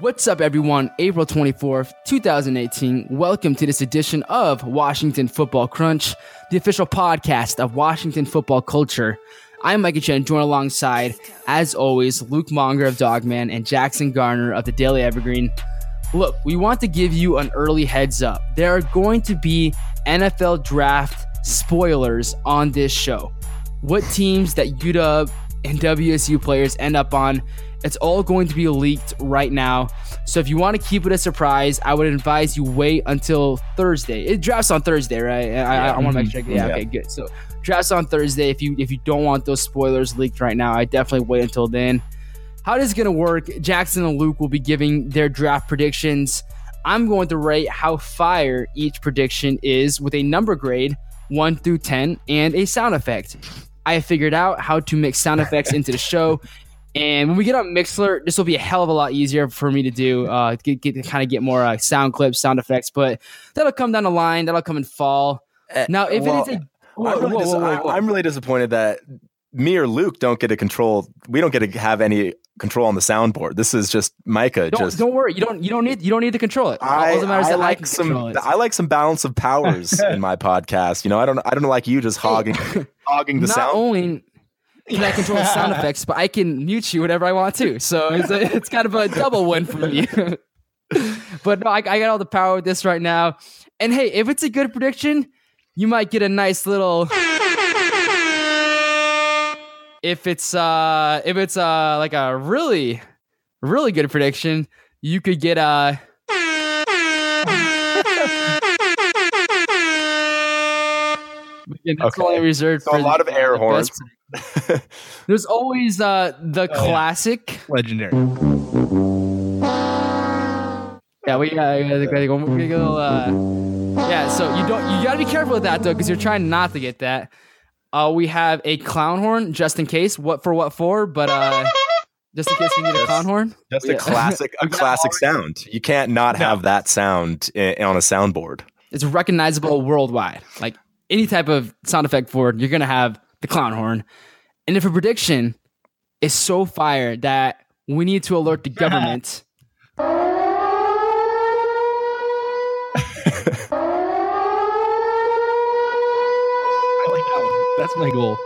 What's up, everyone? April 24th, 2018. Welcome to this edition of Washington Football Crunch, the official podcast of Washington football culture. I'm Micah Chen, joined alongside, as always, Luke Mounger of Dawgman and Jackson Gardner of the Daily Evergreen. Look, we want to give you an early heads up. There are going to be NFL draft spoilers on this show. What teams that UW and WSU players end up on it's all going to be leaked right now. So if you want to keep it a surprise, I would advise you wait until Thursday. It drafts on Thursday, right? I, I, I want to make mm-hmm. sure. Yeah, yeah, okay, good. So drafts on Thursday. If you if you don't want those spoilers leaked right now, I definitely wait until then. How this is gonna work? Jackson and Luke will be giving their draft predictions. I'm going to rate how fire each prediction is with a number grade, one through ten, and a sound effect. I have figured out how to mix sound effects into the show and when we get on Mixlr, this will be a hell of a lot easier for me to do. Uh, get, get kind of get more uh, sound clips, sound effects, but that'll come down the line. That'll come in fall. Uh, now, if well, it is a, whoa, I'm, really whoa, dis- whoa, I'm really disappointed that me or Luke don't get to control. We don't get to have any control on the soundboard. This is just Micah. Don't, just don't worry. You don't. You don't need. You don't need to control it. I, I like I some. I like some balance of powers in my podcast. You know, I don't. I don't like you just hogging, hogging the not sound. Only, can I control sound effects, but I can mute you whenever I want to. So it's, a, it's kind of a double win for me. but no, I, I got all the power with this right now. And hey, if it's a good prediction, you might get a nice little. If it's uh if it's uh like a really really good prediction, you could get a Again, that's okay. only reserved so for a lot of air horns. There's always uh, the oh, classic, yeah. legendary. Yeah, we got to go. Uh, yeah, so you don't you got to be careful with that though, because you're trying not to get that. Uh, we have a clown horn just in case. What for? What for? But uh, just in case we need a clown horn. Just a yeah. classic, a classic sound. You can't not have that sound in, on a soundboard. It's recognizable worldwide. Like any type of sound effect for it, you're gonna have the clown horn. And if a prediction is so fire that we need to alert the government. That's my goal.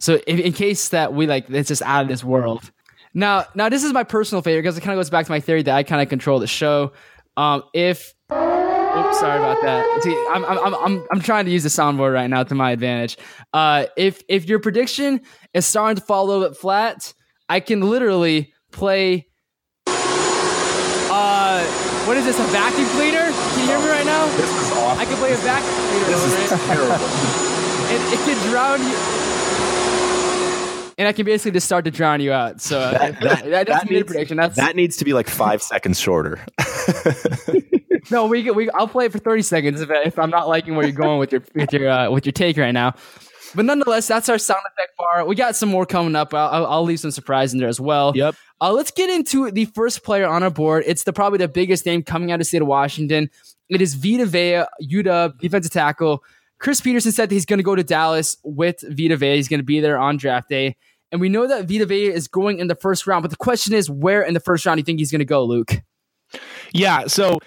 So in, in, case that we like it's just out of this world. Now now this is my personal favorite because it kind of goes back to my theory that I kind of control the show. Um, if Oops, sorry about that. See, I'm, I'm, I'm, I'm trying to use the soundboard right now to my advantage. Uh, if if your prediction is starting to fall a little bit flat, I can literally play. Uh, what is this? A vacuum cleaner? Can you hear me right now? This is awesome. I can play a vacuum cleaner. This is it. terrible. it, it can drown you and I can basically just start to drown you out. So that, that, that, that needs, prediction. That's, that needs to be like five seconds shorter. no, we we I'll play it for thirty seconds if, if I'm not liking where you're going with your with your uh, with your take right now. But nonetheless, that's our sound effect bar. We got some more coming up. I'll, I'll leave some surprise in there as well. Yep. Uh, let's get into the first player on our board. It's the probably the biggest name coming out of state of Washington. It is Vita Vea, UW defensive tackle. Chris Petersen said that he's going to go to Dallas with Vita Vea. He's going to be there on draft day. And we know that Vita Vea is going in the first round. But the question is, where in the first round do you think he's going to go, Luke? Yeah. So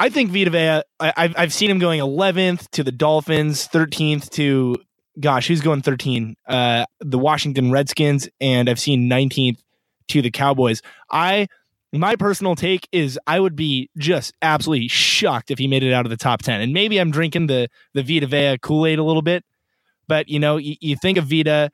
I think Vita Vea, I, have I've seen him going 11th to the Dolphins, 13th to, gosh, who's going 13? Uh, the Washington Redskins, and I've seen 19th to the Cowboys. I, my personal take is I would be just absolutely shocked if he made it out of the top 10. And maybe I'm drinking the, the Vita Vea Kool Aid a little bit, but you know, you, you think of Vita,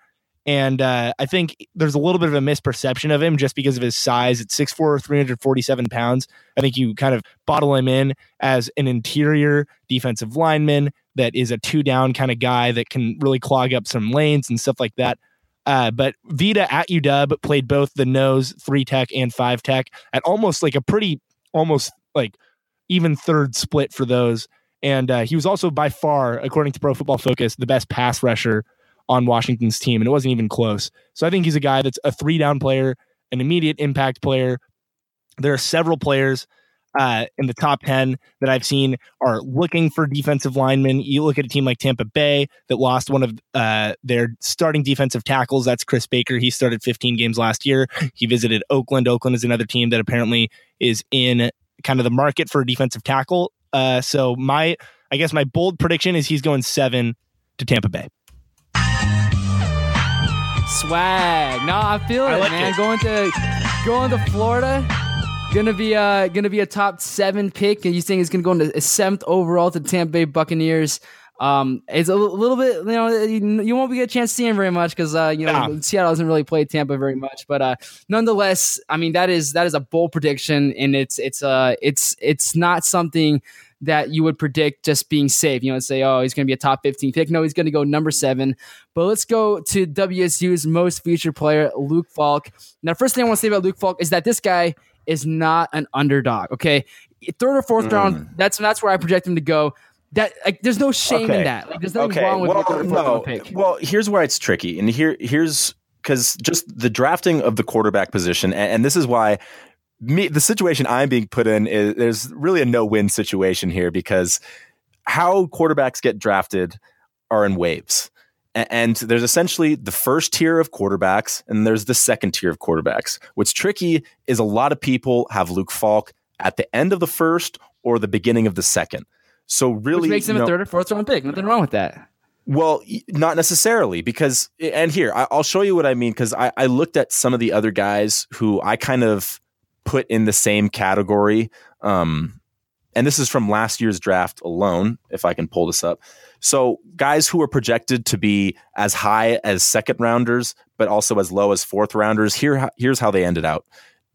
and uh, I think there's a little bit of a misperception of him just because of his size. At 6'4, 347 pounds. I think you kind of bottle him in as an interior defensive lineman that is a two down kind of guy that can really clog up some lanes and stuff like that. Uh, but Vita at UW played both the nose, three tech, and five tech at almost like a pretty, almost like even third split for those. And uh, he was also by far, according to Pro Football Focus, the best pass rusher on Washington's team, and it wasn't even close. So I think he's a guy that's a three down player, an immediate impact player. There are several players uh, in the top 10 that I've seen are looking for defensive linemen. You look at a team like Tampa Bay that lost one of uh, their starting defensive tackles. That's Chris Baker. He started 15 games last year. He visited Oakland. Oakland is another team that apparently is in kind of the market for a defensive tackle. Uh, so my, I guess my bold prediction is he's going seven to Tampa Bay. Swag. No, I feel I it, like man. It. Going to going to Florida Gonna be uh gonna be a top seven pick, and you think it's gonna go into a seventh overall to Tampa Bay Buccaneers. Um, it's a little bit, you know, you, you won't get a chance to see him very much because, uh, you know, Seattle doesn't really play Tampa very much. But uh, nonetheless, I mean, that is that is a bold prediction, and it's it's uh it's it's not something that you would predict just being safe. You know, say, oh, he's going to be a top 15 pick. No, he's going to go number seven. But let's go to WSU's most featured player, Luke Falk. Now, first thing I want to say about Luke Falk is that this guy is not an underdog. Okay, third or fourth mm. round. That's that's where I project him to go. That like, there's no shame okay. in that. Like, there's nothing okay. wrong with well, third or fourth no. pick. Well, here's where it's tricky, and here here's because just the drafting of the quarterback position, and, and this is why me the situation I'm being put in is there's really a no win situation here because how quarterbacks get drafted are in waves. And there's essentially the first tier of quarterbacks, and there's the second tier of quarterbacks. What's tricky is a lot of people have Luke Falk at the end of the first or the beginning of the second. So really, Which makes him you know, a third or fourth round pick. Nothing wrong with that. Well, not necessarily because, and here I'll show you what I mean because I, I looked at some of the other guys who I kind of put in the same category. Um, and this is from last year's draft alone, if I can pull this up. So, guys who are projected to be as high as second rounders, but also as low as fourth rounders, here, here's how they ended out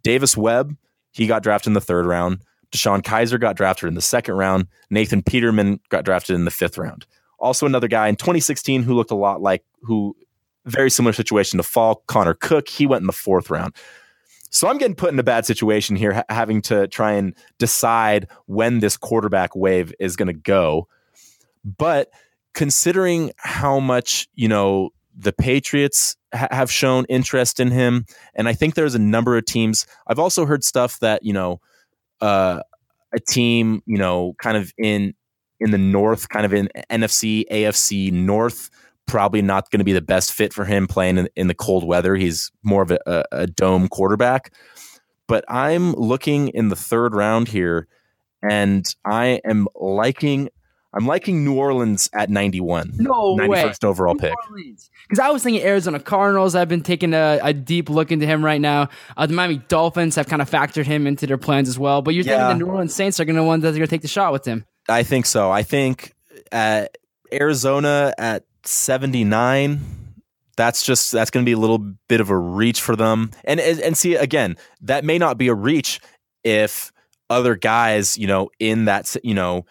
Davis Webb, he got drafted in the third round. DeShone Kizer got drafted in the second round. Nathan Peterman got drafted in the fifth round. Also, another guy in 2016 who looked a lot like, who very similar situation to Falk, Connor Cook, he went in the fourth round. So I'm getting put in a bad situation here, ha- having to try and decide when this quarterback wave is going to go. But considering how much, you know, the Patriots ha- have shown interest in him, and I think there's a number of teams. I've also heard stuff that, you know, uh, a team, you know, kind of in in the north, kind of in NFC, AFC North probably not going to be the best fit for him playing in, in the cold weather. He's more of a, a, dome quarterback. But I'm looking in the third round here, and I am liking. I'm liking New Orleans at 91. No 91st way. overall New pick. Because I was thinking Arizona Cardinals. I've been taking a, a deep look into him right now. Uh, the Miami Dolphins have kind of factored him into their plans as well. But you're yeah. thinking the New Orleans Saints are going to one that's going to take the shot with him. I think so. I think uh, Arizona at 79 that's just that's going to be a little bit of a reach for them. And, and see again that may not be a reach if other guys you know in that you know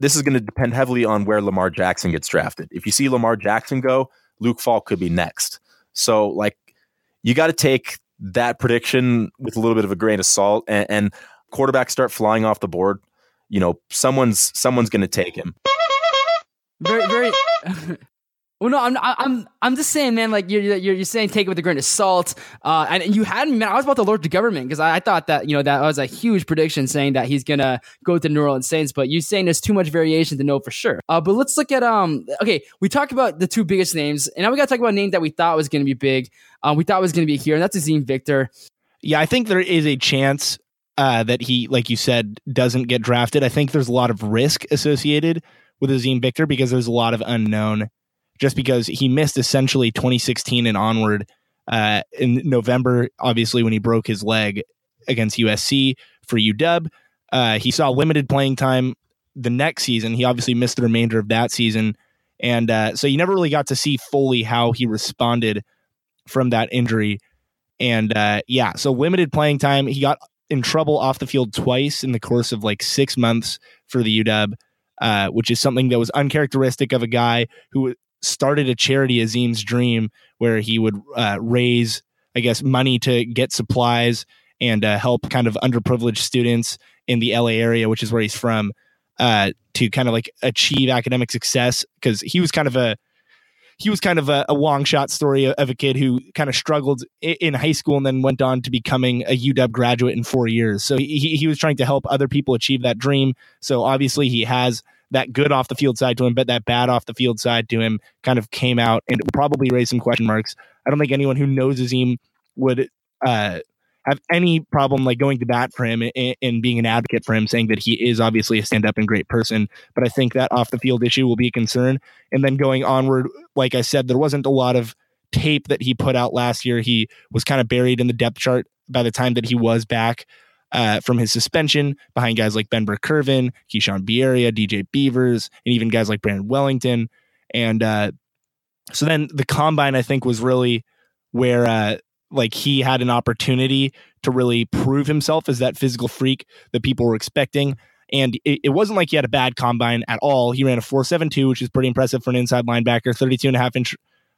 this is going to depend heavily on where Lamar Jackson gets drafted. If you see Lamar Jackson go Luke Falk could be next. So like you got to take that prediction with a little bit of a grain of salt and, and quarterbacks start flying off the board you know someone's someone's going to take him. Very very Well, no, I'm, I'm, I'm just saying, man. Like you're, you're, you're saying, take it with a grain of salt. Uh, and you had man. I was about to alert the government because I, I, thought that you know that was a huge prediction saying that he's gonna go to New Orleans Saints. But you saying there's too much variation to know for sure. Uh, but let's look at um. Okay, we talked about the two biggest names, and now we got to talk about a name that we thought was gonna be big. Um, we thought was gonna be here, and that's Azeem Victor. Yeah, I think there is a chance uh, that he, like you said, doesn't get drafted. I think there's a lot of risk associated with Azeem Victor because there's a lot of unknown just because he missed essentially 2016 and onward uh, in November, obviously, when he broke his leg against USC for UW. Uh, he saw limited playing time the next season. He obviously missed the remainder of that season. And uh, so you never really got to see fully how he responded from that injury. And uh, yeah, so limited playing time. He got in trouble off the field twice in the course of like six months for the UW, uh, which is something that was uncharacteristic of a guy who started a charity, Azeem's Dream, where he would uh, raise, I guess, money to get supplies and uh, help kind of underprivileged students in the LA area, which is where he's from, uh, to kind of like achieve academic success. Because he was kind of a he was kind of a, a, long shot story of a kid who kind of struggled in high school and then went on to becoming a UW graduate in four years. So he, he was trying to help other people achieve that dream. So obviously he has that good off the field side to him, but that bad off the field side to him kind of came out and probably raised some question marks. I don't think anyone who knows Azim would uh, have any problem like going to bat for him and, and being an advocate for him, saying that he is obviously a stand up and great person. But I think that off the field issue will be a concern. And then going onward, like I said, there wasn't a lot of tape that he put out last year. He was kind of buried in the depth chart by the time that he was back. Uh, from his suspension behind guys like Ben Burr-Kirven, Keishawn Bierria, DJ Beavers, and even guys like Brandon Wellington. And uh, so then the combine, I think, was really where uh, like he had an opportunity to really prove himself as that physical freak that people were expecting. And it, it wasn't like he had a bad combine at all. He ran a 4.72, which is pretty impressive for an inside linebacker, 32 and a half inch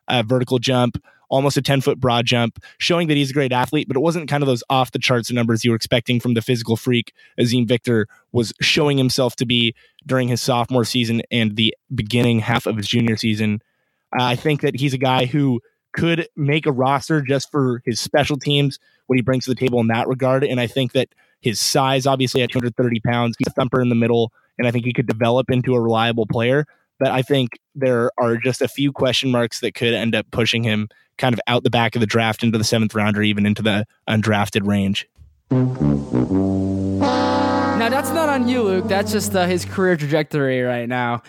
uh, vertical jump, almost a 10 foot broad jump, showing that he's a great athlete, but it wasn't kind of those off the charts numbers you were expecting from the physical freak Azeem Victor was showing himself to be during his sophomore season and the beginning half of his junior season. I think that he's a guy who could make a roster just for his special teams, what he brings to the table in that regard. And I think that his size, obviously at 230 pounds, he's a thumper in the middle, and I think he could develop into a reliable player. But I think there are just a few question marks that could end up pushing him kind of out the back of the draft into the seventh round or even into the undrafted range. Now that's not on you, Luke. That's just uh, his career trajectory right now.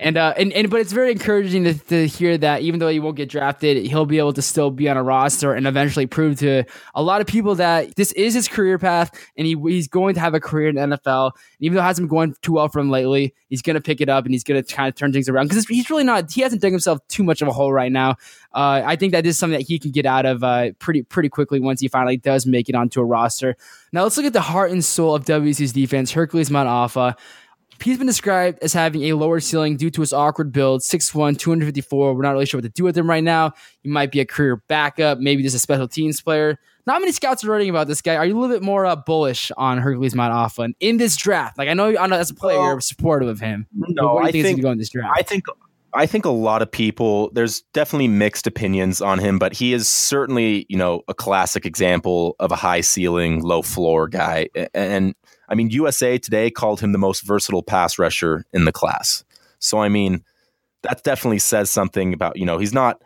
And, uh, and and but it's very encouraging to, to hear that even though he won't get drafted, he'll be able to still be on a roster and eventually prove to a lot of people that this is his career path and he, he's going to have a career in NFL. And even though it hasn't been going too well for him lately, he's going to pick it up and he's going to kind of turn things around because he's really not. He hasn't dug himself too much of a hole right now. Uh, I think that is something that he can get out of uh, pretty pretty quickly once he finally does make it onto a roster. Now let's look at the heart and soul of WSU's defense, Hercules Mataafa. He's been described as having a lower ceiling due to his awkward build, 6'1, 254. We're not really sure what to do with him right now. He might be a career backup, maybe just a special teams player. Not many scouts are writing about this guy. Are you a little bit more uh, bullish on Hercules Mataafa in this draft? Like I know, I know as a player, you're supportive of him. No, what do you I think, think go in this draft? I think I think a lot of people there's definitely mixed opinions on him, but he is certainly, you know, a classic example of a high ceiling, low floor guy. And I mean, USA Today called him the most versatile pass rusher in the class. So I mean, that definitely says something about you know he's not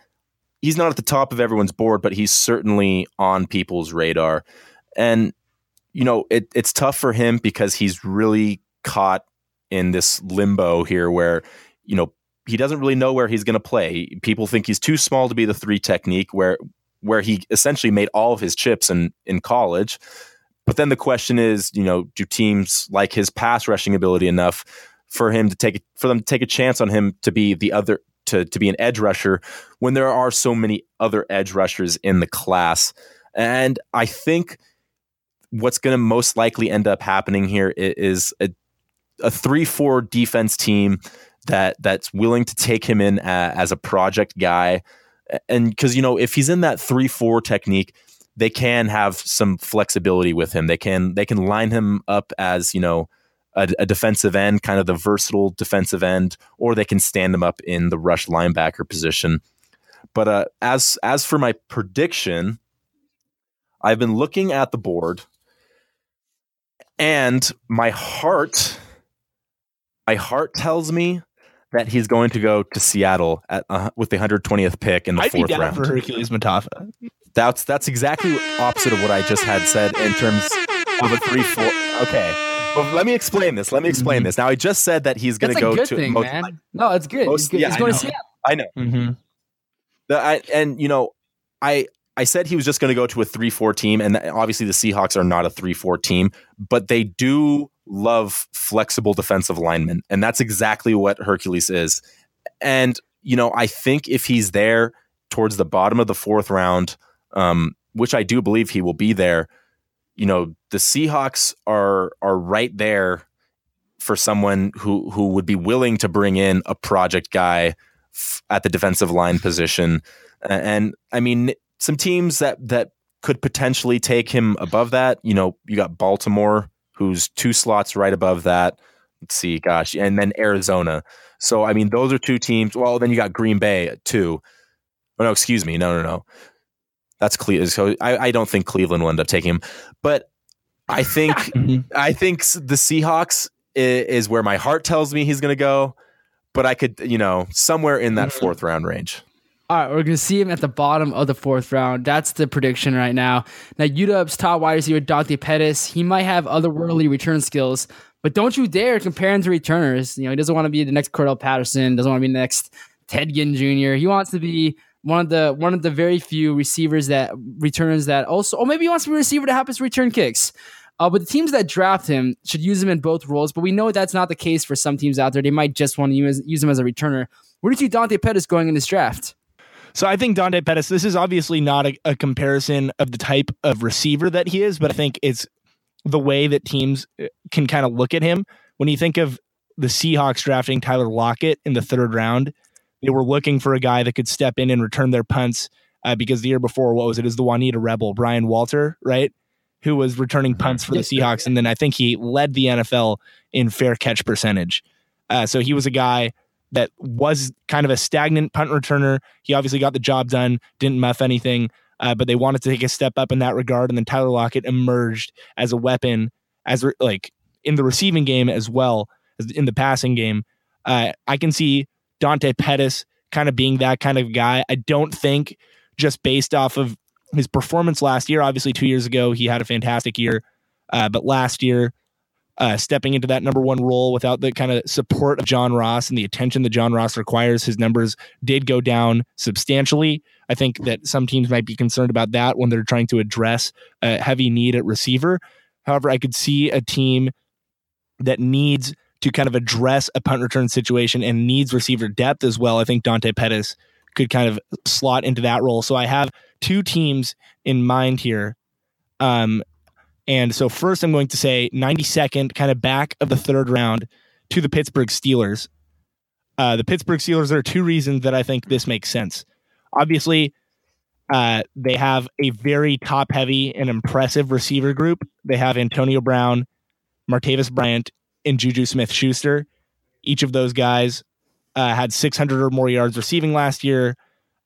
he's not at the top of everyone's board, but he's certainly on people's radar. And you know, it, it's tough for him because he's really caught in this limbo here, where you know he doesn't really know where he's going to play. People think he's too small to be the three technique, where where he essentially made all of his chips in in college. But then the question is, you know, do teams like his pass rushing ability enough for him to take for them to take a chance on him to be the other to to be an edge rusher when there are so many other edge rushers in the class? And I think what's going to most likely end up happening here is a a three four defense team that that's willing to take him in as a project guy, and because you know if he's in that three four technique they can have some flexibility with him. They can they can line him up as you know a, a, defensive end, kind of the versatile defensive end, or they can stand him up in the rush linebacker position. But uh, as as for my prediction, I've been looking at the board, and my heart, my heart tells me that he's going to go to Seattle at uh, with the 120th pick in the I'd fourth be down round for Hercules Mataafa. That's that's exactly opposite of what I just had said in terms of a three four. Okay, but let me explain this. Let me explain mm-hmm. this. Now I just said that he's going to go to. Thing, most, man. No, it's good. Most, good. Yeah, he's going to Seattle. I know. Mm-hmm. The, I, and you know, I I said he was just going to go to a three four team, and obviously the Seahawks are not a three four team, but they do love flexible defensive linemen, and that's exactly what Hercules is. And you know, I think if he's there towards the bottom of the fourth round um, which I do believe he will be there. You know, the Seahawks are are right there for someone who who would be willing to bring in a project guy f- at the defensive line position. And I mean, some teams that that could potentially take him above that. You know, you got Baltimore, who's two slots right above that. let's see, gosh, and then Arizona. So I mean, those are two teams. Well, then you got Green Bay too. Oh no, excuse me, no, no, no. That's Cleveland. So I, I don't think Cleveland will end up taking him, but I think Mhm. I think the Seahawks is, is where my heart tells me he's going to go. But I could, you know, somewhere in that Mhm. fourth round range. All right, we're going to see him at the bottom of the fourth round. That's the prediction right now. Now, UW's top wide receiver, Dante Pettis, he might have otherworldly return skills, but don't you dare compare him to returners. You know, he doesn't want to be the next Cordarrelle Patterson, doesn't want to be the next Ted Ginn Jr. He wants to be one of the one of the very few receivers that returns that also, or maybe he wants to be a receiver that happens to return kicks. Uh, but the teams that draft him should use him in both roles. But we know that's not the case for some teams out there. They might just want to use, use him as a returner. Where do you see Dante Pettis going in this draft? So I think Dante Pettis, this is obviously not a, a comparison of the type of receiver that he is, but I think it's the way that teams uh, can kind of look at him. When you think of the Seahawks drafting Tyler Lockett in the third round, they were looking for a guy that could step in and return their punts uh, because the year before, what was it? Is the Juanita Rebel, Brian Walter, right? Who was returning punts for the Seahawks. And then I think he led the NFL in fair catch percentage. Uh, so he was a guy that was kind of a stagnant punt returner. He obviously got the job done, didn't muff anything, uh, but they wanted to take a step up in that regard. And then Tyler Lockett emerged as a weapon, as re- like in the receiving game as well as in the passing game. Uh, I can see Dante Pettis kind of being that kind of guy. I don't think just based off of his performance last year. Obviously, two years ago he had a fantastic year, uh, but last year uh, stepping into that number one role without the kind of support of John Ross and the attention that John Ross requires, his numbers did go down substantially. I think that some teams might be concerned about that when they're trying to address a heavy need at receiver. However, I could see a team that needs to kind of address a punt return situation and needs receiver depth as well. I think Dante Pettis could kind of slot into that role. So I have two teams in mind here. Um, and so first, I'm going to say 92nd, kind of back of the third round to the Pittsburgh Steelers. Uh, the Pittsburgh Steelers, there are two reasons that I think this makes sense. Obviously, uh, they have a very top heavy and impressive receiver group. They have Antonio Brown, Martavis Bryant, and Juju Smith Schuster. Each of those guys uh, had 600 or more yards receiving last year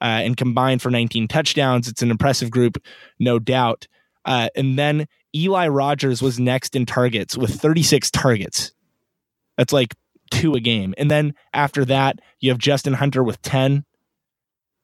uh, and combined for 19 touchdowns. It's an impressive group, no doubt. Uh, and then Eli Rogers was next in targets with 36 targets. That's like two a game. And then after that, you have Justin Hunter with 10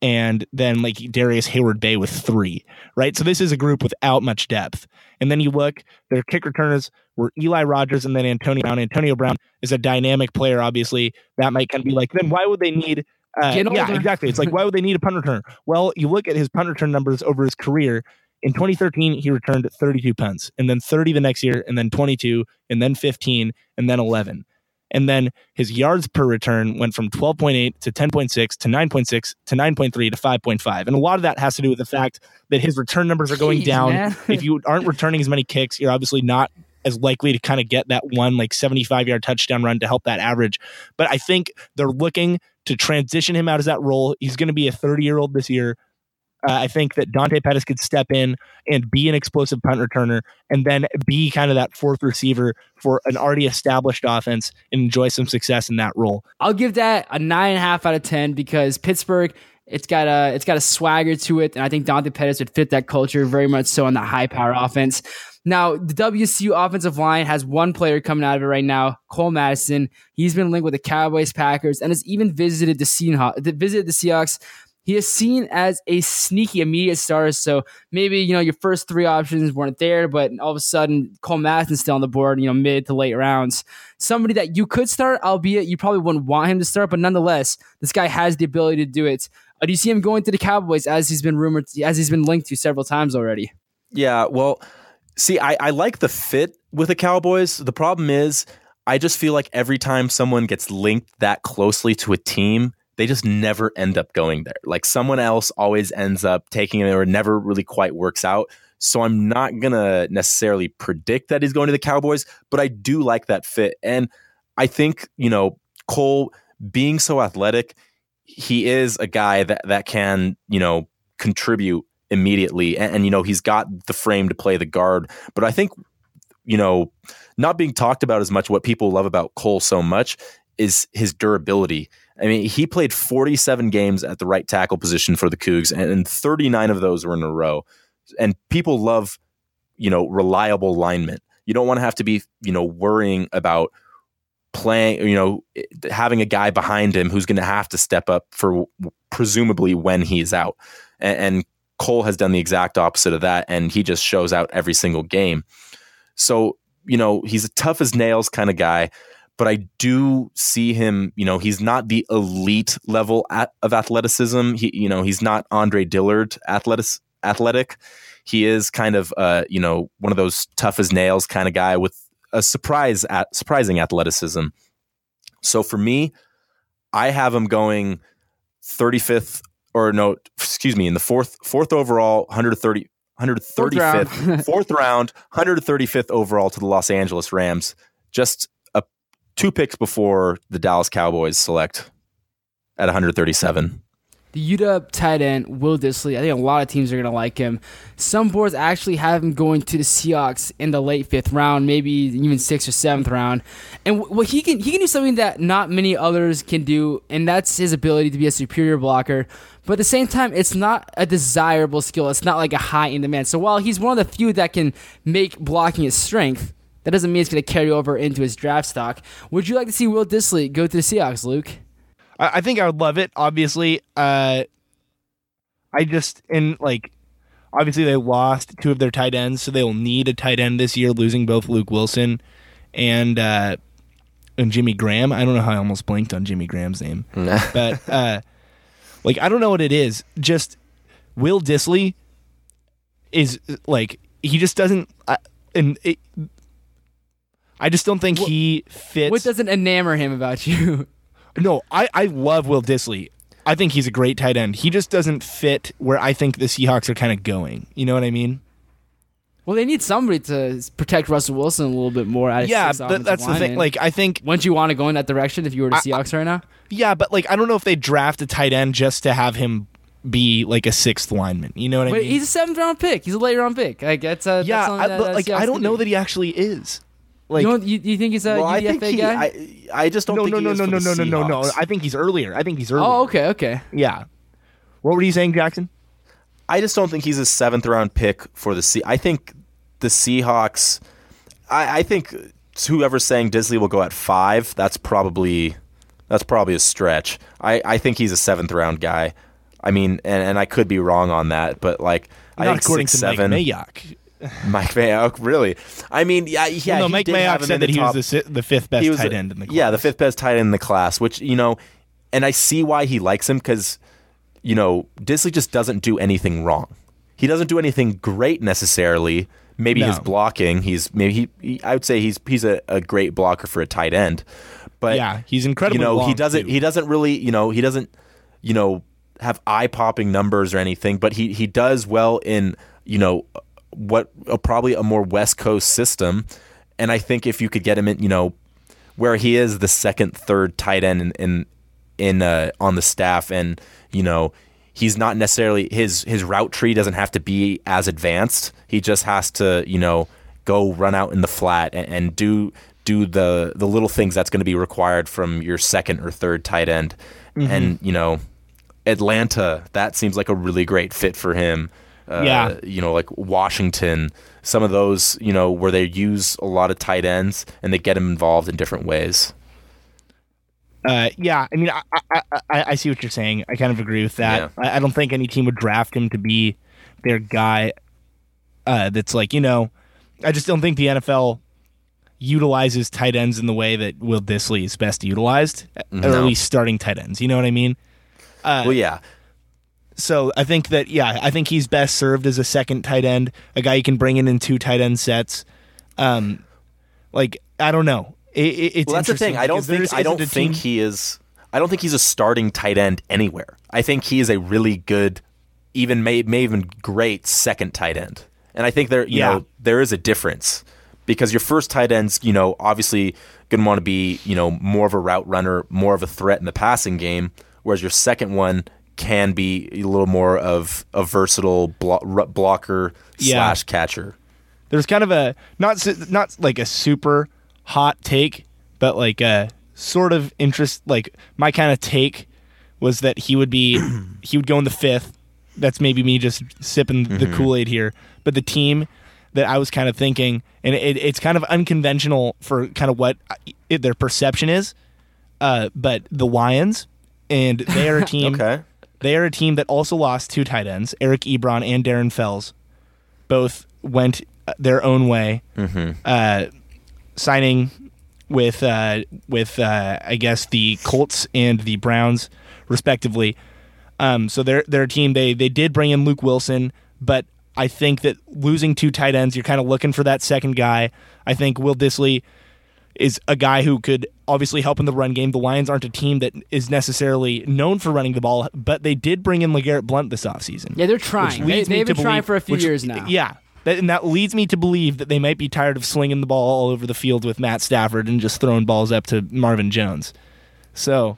and then like Darrius Heyward-Bey with three, right? So this is a group without much depth. And then you look, their kick returners were Eli Rogers and then Antonio Brown. Antonio Brown is a dynamic player, obviously. That might kind of be like, then why would they need uh, yeah, exactly. It's like, why would they need a punt returner? Well, you look at his punt return numbers over his career. In 2013, he returned 32 punts, and then 30 the next year, and then 22, and then 15, and then 11. And then his yards per return went from 12.8 to 10.6 to 9.6 to 9.3 to 5.5. And a lot of that has to do with the fact that his return numbers are going Jeez, down. if you aren't returning as many kicks, you're obviously not as likely to kind of get that one like 75 yard touchdown run to help that average. But I think they're looking to transition him out of that role. He's going to be a 30 year old this year. Uh, I think that Dante Pettis could step in and be an explosive punt returner and then be kind of that fourth receiver for an already established offense and enjoy some success in that role. I'll give that a nine and a half out of ten because Pittsburgh. It's got a it's got a swagger to it, and I think Dante Pettis would fit that culture very much so in the high power offense. Now, the WSU offensive line has one player coming out of it right now, Cole Madison. He's been linked with the Cowboys, Packers, and has even visited the Seahawks. Visited the Seahawks. He is seen as a sneaky immediate starter. So maybe you know your first three options weren't there, but all of a sudden Cole Madison's still on the board. You know, mid to late rounds. Somebody that you could start, albeit you probably wouldn't want him to start, but nonetheless, this guy has the ability to do it. Uh, do you see him going to the Cowboys as he's been rumored, as he's been linked to several times already? Yeah, well, see, I, I like the fit with the Cowboys. The problem is, I just feel like every time someone gets linked that closely to a team, they just never end up going there. Like someone else always ends up taking it or never really quite works out. So I'm not going to necessarily predict that he's going to the Cowboys, but I do like that fit. And I think, you know, Cole being so athletic, he is a guy that, that can, you know, contribute immediately. And, and, you know, he's got the frame to play the guard. But I think you know, not being talked about as much. What people love about Cole so much is his durability. I mean, he played 47 games at the right tackle position for the Cougs, and 39 of those were in a row. And people love, you know, reliable linemen. You don't want to have to be, you know, worrying about playing, you know, having a guy behind him who's going to have to step up for presumably when he's out. And, and Cole has done the exact opposite of that, and he just shows out every single game. So, you know, he's a tough as nails kind of guy but I do see him. You know, he's not the elite level at, of athleticism. He, you know, he's not Andre Dillard athletic. Athletic. He is kind of, uh, you know, one of those tough as nails kind of guy with a surprise at surprising athleticism. So for me, I have him going 35th or no, excuse me, in the fourth fourth overall, 130 135th fourth round, fourth round 135th overall to the Los Angeles Rams. Just two picks before the Dallas Cowboys select at 137. The UW tight end, Will Dissly. I think a lot of teams are going to like him. Some boards actually have him going to the Seahawks in the late fifth round, maybe even sixth or seventh round. And what he can he can do something that not many others can do, and that's his ability to be a superior blocker. But at the same time, it's not a desirable skill. It's not like a high in demand. So while he's one of the few that can make blocking his strength, that doesn't mean it's going to carry over into his draft stock. Would you like to see Will Dissly go to the Seahawks, Luke? I, I think I would love it. Obviously, uh, I just in like obviously they lost two of their tight ends, so they will need a tight end this year, losing both Luke Wilson and uh, and Jimmy Graham. I don't know how I almost blinked on Jimmy Graham's name, but uh, like I don't know what it is. Just Will Dissly is like he just doesn't. Uh, and it, I just don't think what, he fits. What doesn't enamor him about you? no, I, I love Will Dissly. I think he's a great tight end. He just doesn't fit where I think the Seahawks are kind of going. You know what I mean? Well, they need somebody to protect Russell Wilson a little bit more. Out of yeah, but that's the thing. Like, I think wouldn't you want to go in that direction if you were the Seahawks I, right now? Yeah, but like, I don't know if they draft a tight end just to have him be like a sixth lineman. You know what but I mean? He's a seventh round pick. He's a late round pick. Like that's a yeah. That's I, but, like I don't know that he actually is. Like, you, don't, you, you think he's a well, UDFA I think he, guy? I, I just don't. No, think no, no, no, no, no, no, no, no. I think he's earlier. I think he's earlier. Oh, okay, okay. Yeah. What were you saying, Jackson? I just don't think he's a seventh round pick for the Sea. I think the Seahawks. I, I think whoever's saying Dissly will go at five. That's probably that's probably a stretch. I, I think he's a seventh round guy. I mean, and, and I could be wrong on that, but like Not I think according six, to seven. Mike Mayock. Mike Mayock, really? I mean, yeah, yeah. Well, no, Mike Mayock said that he top, was the, the fifth best tight end in the class. Yeah, the fifth best tight end in the class, which you know, and I see why he likes him because you know Dissly just doesn't do anything wrong. He doesn't do anything great necessarily. Maybe no. his blocking. He's maybe he, he, I would say he's he's a, a great blocker for a tight end. But yeah, he's incredible. You know, he doesn't too. he doesn't really you know he doesn't you know have eye popping numbers or anything, but he he does well in you know what uh, probably a more West Coast system. And I think if you could get him in, you know, where he is the second, third tight end in in, in uh, on the staff, and you know he's not necessarily his his route tree doesn't have to be as advanced. He just has to you know go run out in the flat and, and do do the the little things that's going to be required from your second or third tight end. Mm-hmm. And you know, Atlanta that seems like a really great fit for him. Uh, yeah. You know, like Washington, some of those, you know, where they use a lot of tight ends and they get them involved in different ways. Uh, yeah, I mean, I, I, I, I, see what you're saying. I kind of agree with that. Yeah. I, I, don't think any team would draft him to be their guy. Uh, that's like, you know, I just don't think the NFL utilizes tight ends in the way that Will Dissly is best utilized, no. or at least starting tight ends. You know what I mean? Uh, well, yeah so I think that yeah, I think he's best served as a second tight end, a guy you can bring in in two tight end sets. Um, like I don't know. It, it, it's well, that's the thing. I don't think I don't think he is. I don't think he's a starting tight end anywhere. I think he is a really good, even may, may even great second tight end. And I think there, you yeah. know, there is a difference because your first tight ends, you know, obviously going to want to be, you know, more of a route runner, more of a threat in the passing game. Whereas your second one can be a little more of a versatile blo- blocker yeah. slash catcher. there's kind of a not not like a super hot take, but like a sort of interest. Like my kind of take was that he would be he would go in the fifth. That's maybe me just sipping the Kool Aid here, but the team that I was kind of thinking, and it, it's kind of unconventional for kind of what it, their perception is. Uh, but the Lions, and they are a team. Okay. They are a team that also lost two tight ends, Eric Ebron and Darren Fells. Both went uh, their own way, uh, signing with uh, with uh, I guess the Colts and the Browns, respectively. Um, so they're they're team. They they did bring in Luke Wilson, but I think that losing two tight ends, you're kind of looking for that second guy. I think Will Dissly is a guy who could obviously help in the run game. The Lions aren't a team that is necessarily known for running the ball, but they did bring in LeGarrette Blunt this offseason. Yeah, they're trying. They, they've to been trying for a few which- years now. Yeah. That, and that leads me to believe that they might be tired of slinging the ball all over the field with Matt Stafford and just throwing balls up to Marvin Jones. So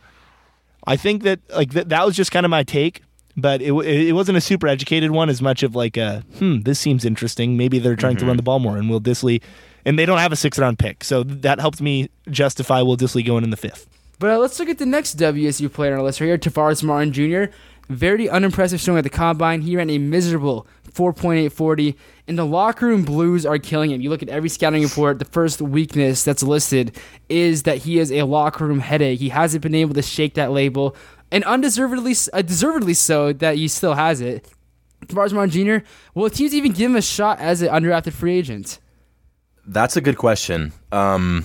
I think that like that, that was just kind of my take, but it, w- it wasn't a super educated one as much of like a hmm this seems interesting. Maybe they're trying to run the ball more and Will Dissly, and they don't have a sixth round pick, so that helps me justify Will Dissly going in the fifth. But uh, let's look at the next WSU player on our list right here, Tavares Martin Jr. Very unimpressive showing at the combine. He ran a miserable 4.840. And the locker room blues are killing him. You look at every scouting report, the first weakness that's listed is that he is a locker room headache. He hasn't been able to shake that label, and undeservedly, uh, deservedly so that he still has it. Tavares Martin Jr. Will teams even give him a shot as an undrafted free agent? That's a good question. Um,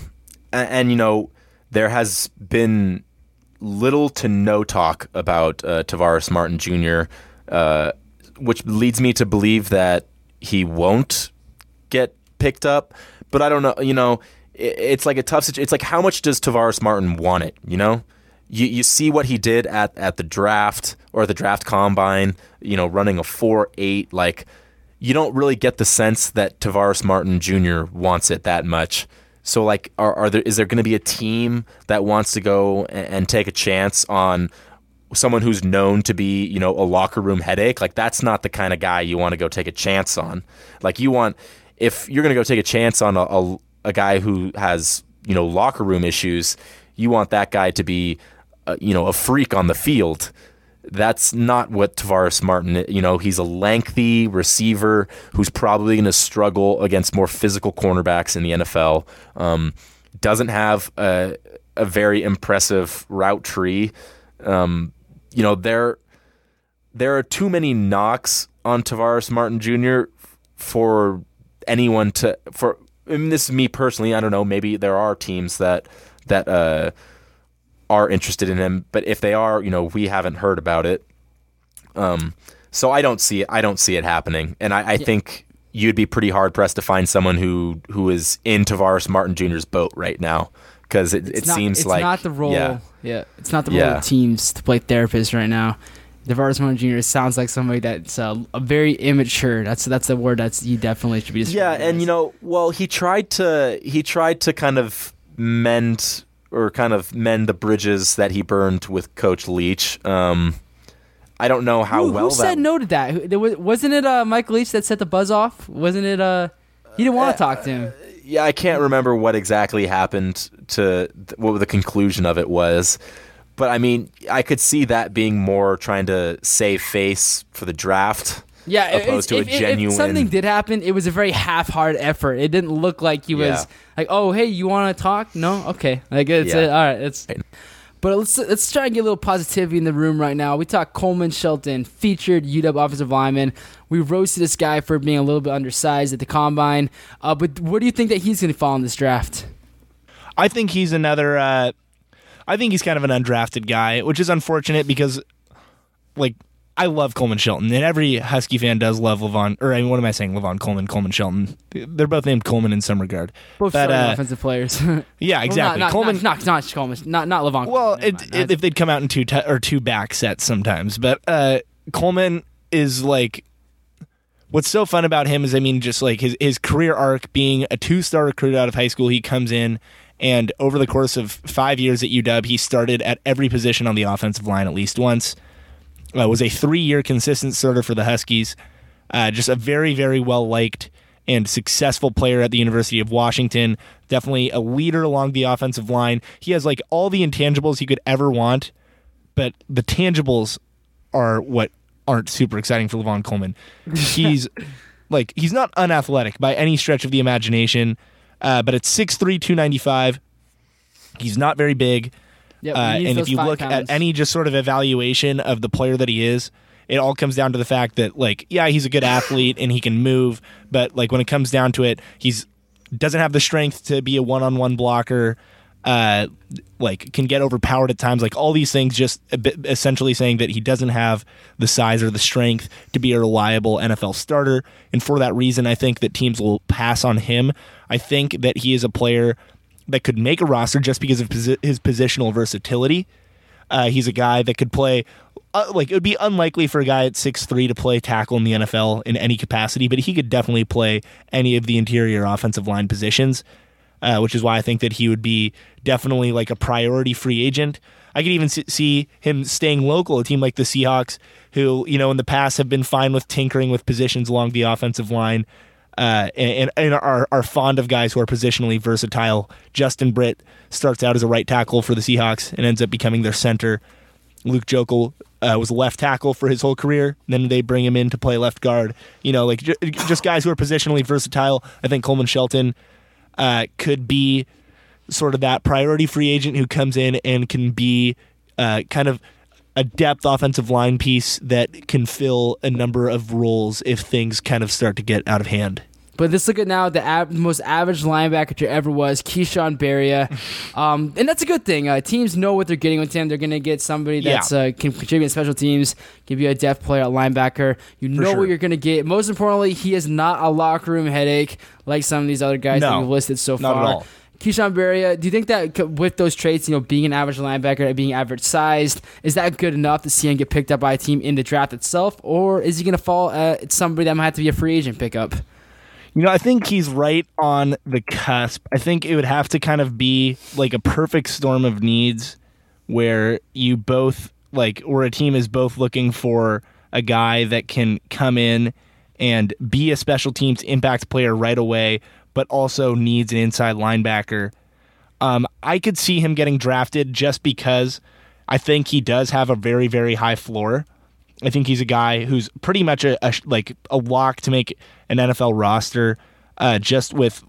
and, and you know, there has been little to no talk about uh, Tavares Martin Jr., uh, which leads me to believe that he won't get picked up. But I don't know. You know, it, it's like a tough situation. It's like how much does Tavares Martin want it? You know, you you see what he did at at the draft or the draft combine. You know, running a four eight like you don't really get the sense that Tavares Martin Jr. wants it that much. So like, are, are there is there going to be a team that wants to go and, and take a chance on someone who's known to be you know a locker room headache? Like that's not the kind of guy you want to go take a chance on. Like you want if you're going to go take a chance on a, a a guy who has you know locker room issues, you want that guy to be uh, you know a freak on the field that's not what Tavares Martin. You know, he's a lengthy receiver who's probably going to struggle against more physical cornerbacks in the NFL. Um, doesn't have a, a very impressive route tree. Um, you know, there there are too many knocks on Tavares Martin Jr. for anyone to for. This is me personally. I don't know. Maybe there are teams that that uh, are interested in him, but if they are, you know, we haven't heard about it. Um, so I don't see it. I don't see it happening, and I, I think you'd be pretty hard pressed to find someone who who is in Tavares Martin Jr.'s boat right now because it, it not- seems it's like not the role. Yeah, Yeah, it's not the role Yeah. of teams to play therapist right now. Tavares Martin Jr. sounds like somebody that's uh, a very immature. That's that's the word that's you definitely should be. yeah, and as. you know, well, he tried to he tried to kind of mend or kind of mend the bridges that he burned with Coach Leach. Um, I don't know how who, well who that said no to that? Was, wasn't it uh, Mike Leach that set the buzz off? Wasn't it? Uh, he didn't want to talk to him. yeah, I can't remember what exactly happened to what the conclusion of it was. But I mean, I could see that being more trying to save face for the draft. Yeah, it- opposed to a if, if- genuine- If something did happen, it was a very half-hearted effort. It didn't look like he was Yeah. like, "Oh, hey, you want to talk?" No, okay, like it's Yeah. uh, all right. It's. But let's let's try and get a little positivity in the room right now. We talked Coleman Shelton, featured UW offensive lineman. We roasted this guy for being a little bit undersized at the combine. Uh, but what do you think that he's going to fall in this draft? I think he's another. Uh, I think he's kind of an undrafted guy, which is unfortunate because, like, I love Coleman Shelton, and every Husky fan does love Lavon. Or I mean, what am I saying? Lavon Coleman, Coleman Shelton. They're both named Coleman in some regard. Both But, uh, offensive players. Yeah, exactly. Well, not, Coleman. not, not, not Coleman, not not Lavon. well, Coleman, it, it, if they'd come out in two te- or two back sets sometimes, but uh, Coleman is like. What's so fun about him is, I mean, just like his his career arc being a two star recruit out of high school, he comes in and over the course of five years at UW, he started at every position on the offensive line at least once. Uh, was a three year consistent starter for the Huskies. Uh, just a very very well liked and successful player at the University of Washington. Definitely a leader along the offensive line. He has like all the intangibles you could ever want, but the tangibles are what aren't super exciting for Lavon Coleman. He's like he's not unathletic by any stretch of the imagination, uh, but it's 6'3", 295. He's not very big. Yep, Uh, and if you look pounds. at any just sort of evaluation of the player that he is, it all comes down to the fact that like yeah, he's a good athlete and he can move, but like when it comes down to it, he's doesn't have the strength to be a one-on-one blocker. Uh, like can get overpowered at times. Like all these things, just essentially saying that he doesn't have the size or the strength to be a reliable NFL starter. And for that reason, I think that teams will pass on him. I think that he is a player that could make a roster just because of his positional versatility. Uh, he's a guy that could play. Uh, like it would be unlikely for a guy at six three to play tackle in the NFL in any capacity, but he could definitely play any of the interior offensive line positions, uh, which is why I think that he would be definitely like a priority free agent. I could even see him staying local, a team like the Seahawks, who you know in the past have been fine with tinkering with positions along the offensive line, uh, and, and are, are fond of guys who are positionally versatile. Justin Britt starts out as a right tackle for the Seahawks and ends up becoming their center. Luke Joeckel uh, was left tackle for his whole career. Then they bring him in to play left guard. You know, like ju- just guys who are positionally versatile. I think Coleman Shelton uh, could be sort of that priority free agent who comes in and can be uh, kind of a depth offensive line piece that can fill a number of roles if things kind of start to get out of hand. But let's look at now the av- most average linebacker there ever was, Keishawn Bierria. Um, and that's a good thing. Uh, teams know what they're getting with him. They're going to get somebody that's uh, can contribute in special teams, give you a depth player at linebacker. You know sure. what you're going to get. Most importantly, he is not a locker room headache like some of these other guys that No, we've listed so not far. at all. Keishawn Bierria, do you think that with those traits, you know, being an average linebacker and being average sized, is that good enough to see him get picked up by a team in the draft itself? Or is he going to fall at somebody that might have to be a free agent pickup? You know, I think he's right on the cusp. I think it would have to kind of be like a perfect storm of needs where you both like where a team is both looking for a guy that can come in and be a special teams impact player right away, but also needs an inside linebacker. Um, I could see him getting drafted just because I think he does have a very, very high floor. I think he's a guy who's pretty much a, a like a lock to make an NFL roster, uh, just with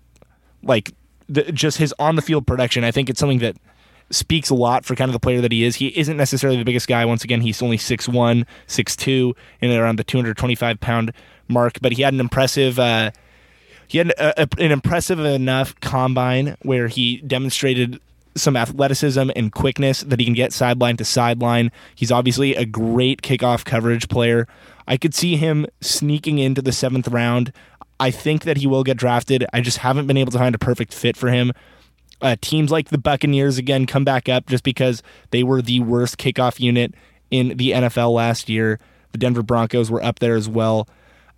like the, just his on the field production. I think it's something that speaks a lot for kind of the player that he is. He isn't necessarily the biggest guy. Once again, he's only 6'1", 6'2", and around the 225 pound mark. But he had an impressive. Uh, he had a, a, an impressive enough combine where he demonstrated some athleticism and quickness that he can get sideline to sideline. He's obviously a great kickoff coverage player. I could see him sneaking into the seventh round. I think that he will get drafted. I just haven't been able to find a perfect fit for him. Uh, teams like the Buccaneers again come back up just because they were the worst kickoff unit in the NFL last year. The Denver Broncos were up there as well.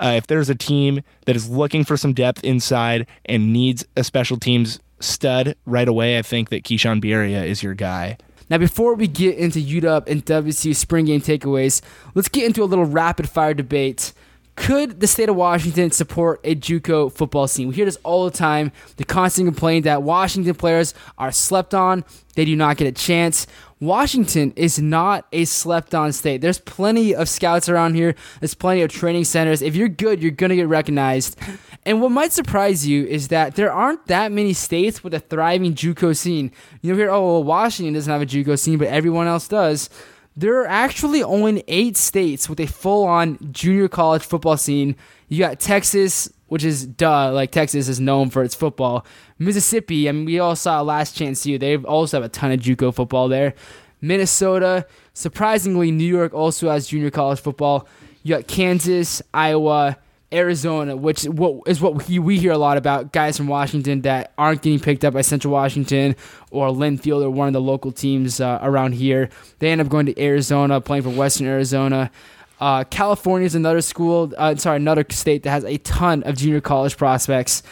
Uh, if there's a team that is looking for some depth inside and needs a special teams stud right away, I think that Keishawn Bierria is your guy. Now, before we get into UW and WSU spring game takeaways, let's get into a little rapid fire debate. Could the state of Washington support a JUCO football scene? We hear this all the time. The constant complaint that Washington players are slept on. They do not get a chance. Washington is not a slept on state. There's plenty of scouts around here. There's plenty of training centers. If you're good, you're going to get recognized. And what might surprise you is that there aren't that many states with a thriving JUCO scene. You hear, oh, well, Washington doesn't have a JUCO scene, but everyone else does. There are actually only eight states with a full on junior college football scene. You got Texas, which is duh, like Texas is known for its football. Mississippi, I mean, we all saw Last Chance U. They also have a ton of JUCO football there. Minnesota, surprisingly, New York also has junior college football. You got Kansas, Iowa, Arizona, which is what we, we hear a lot about guys from Washington that aren't getting picked up by Central Washington or Linfield or one of the local teams uh, around here. They end up going to Arizona, playing for Western Arizona. Uh, California is another school, uh, sorry, another state that has a ton of junior college prospects.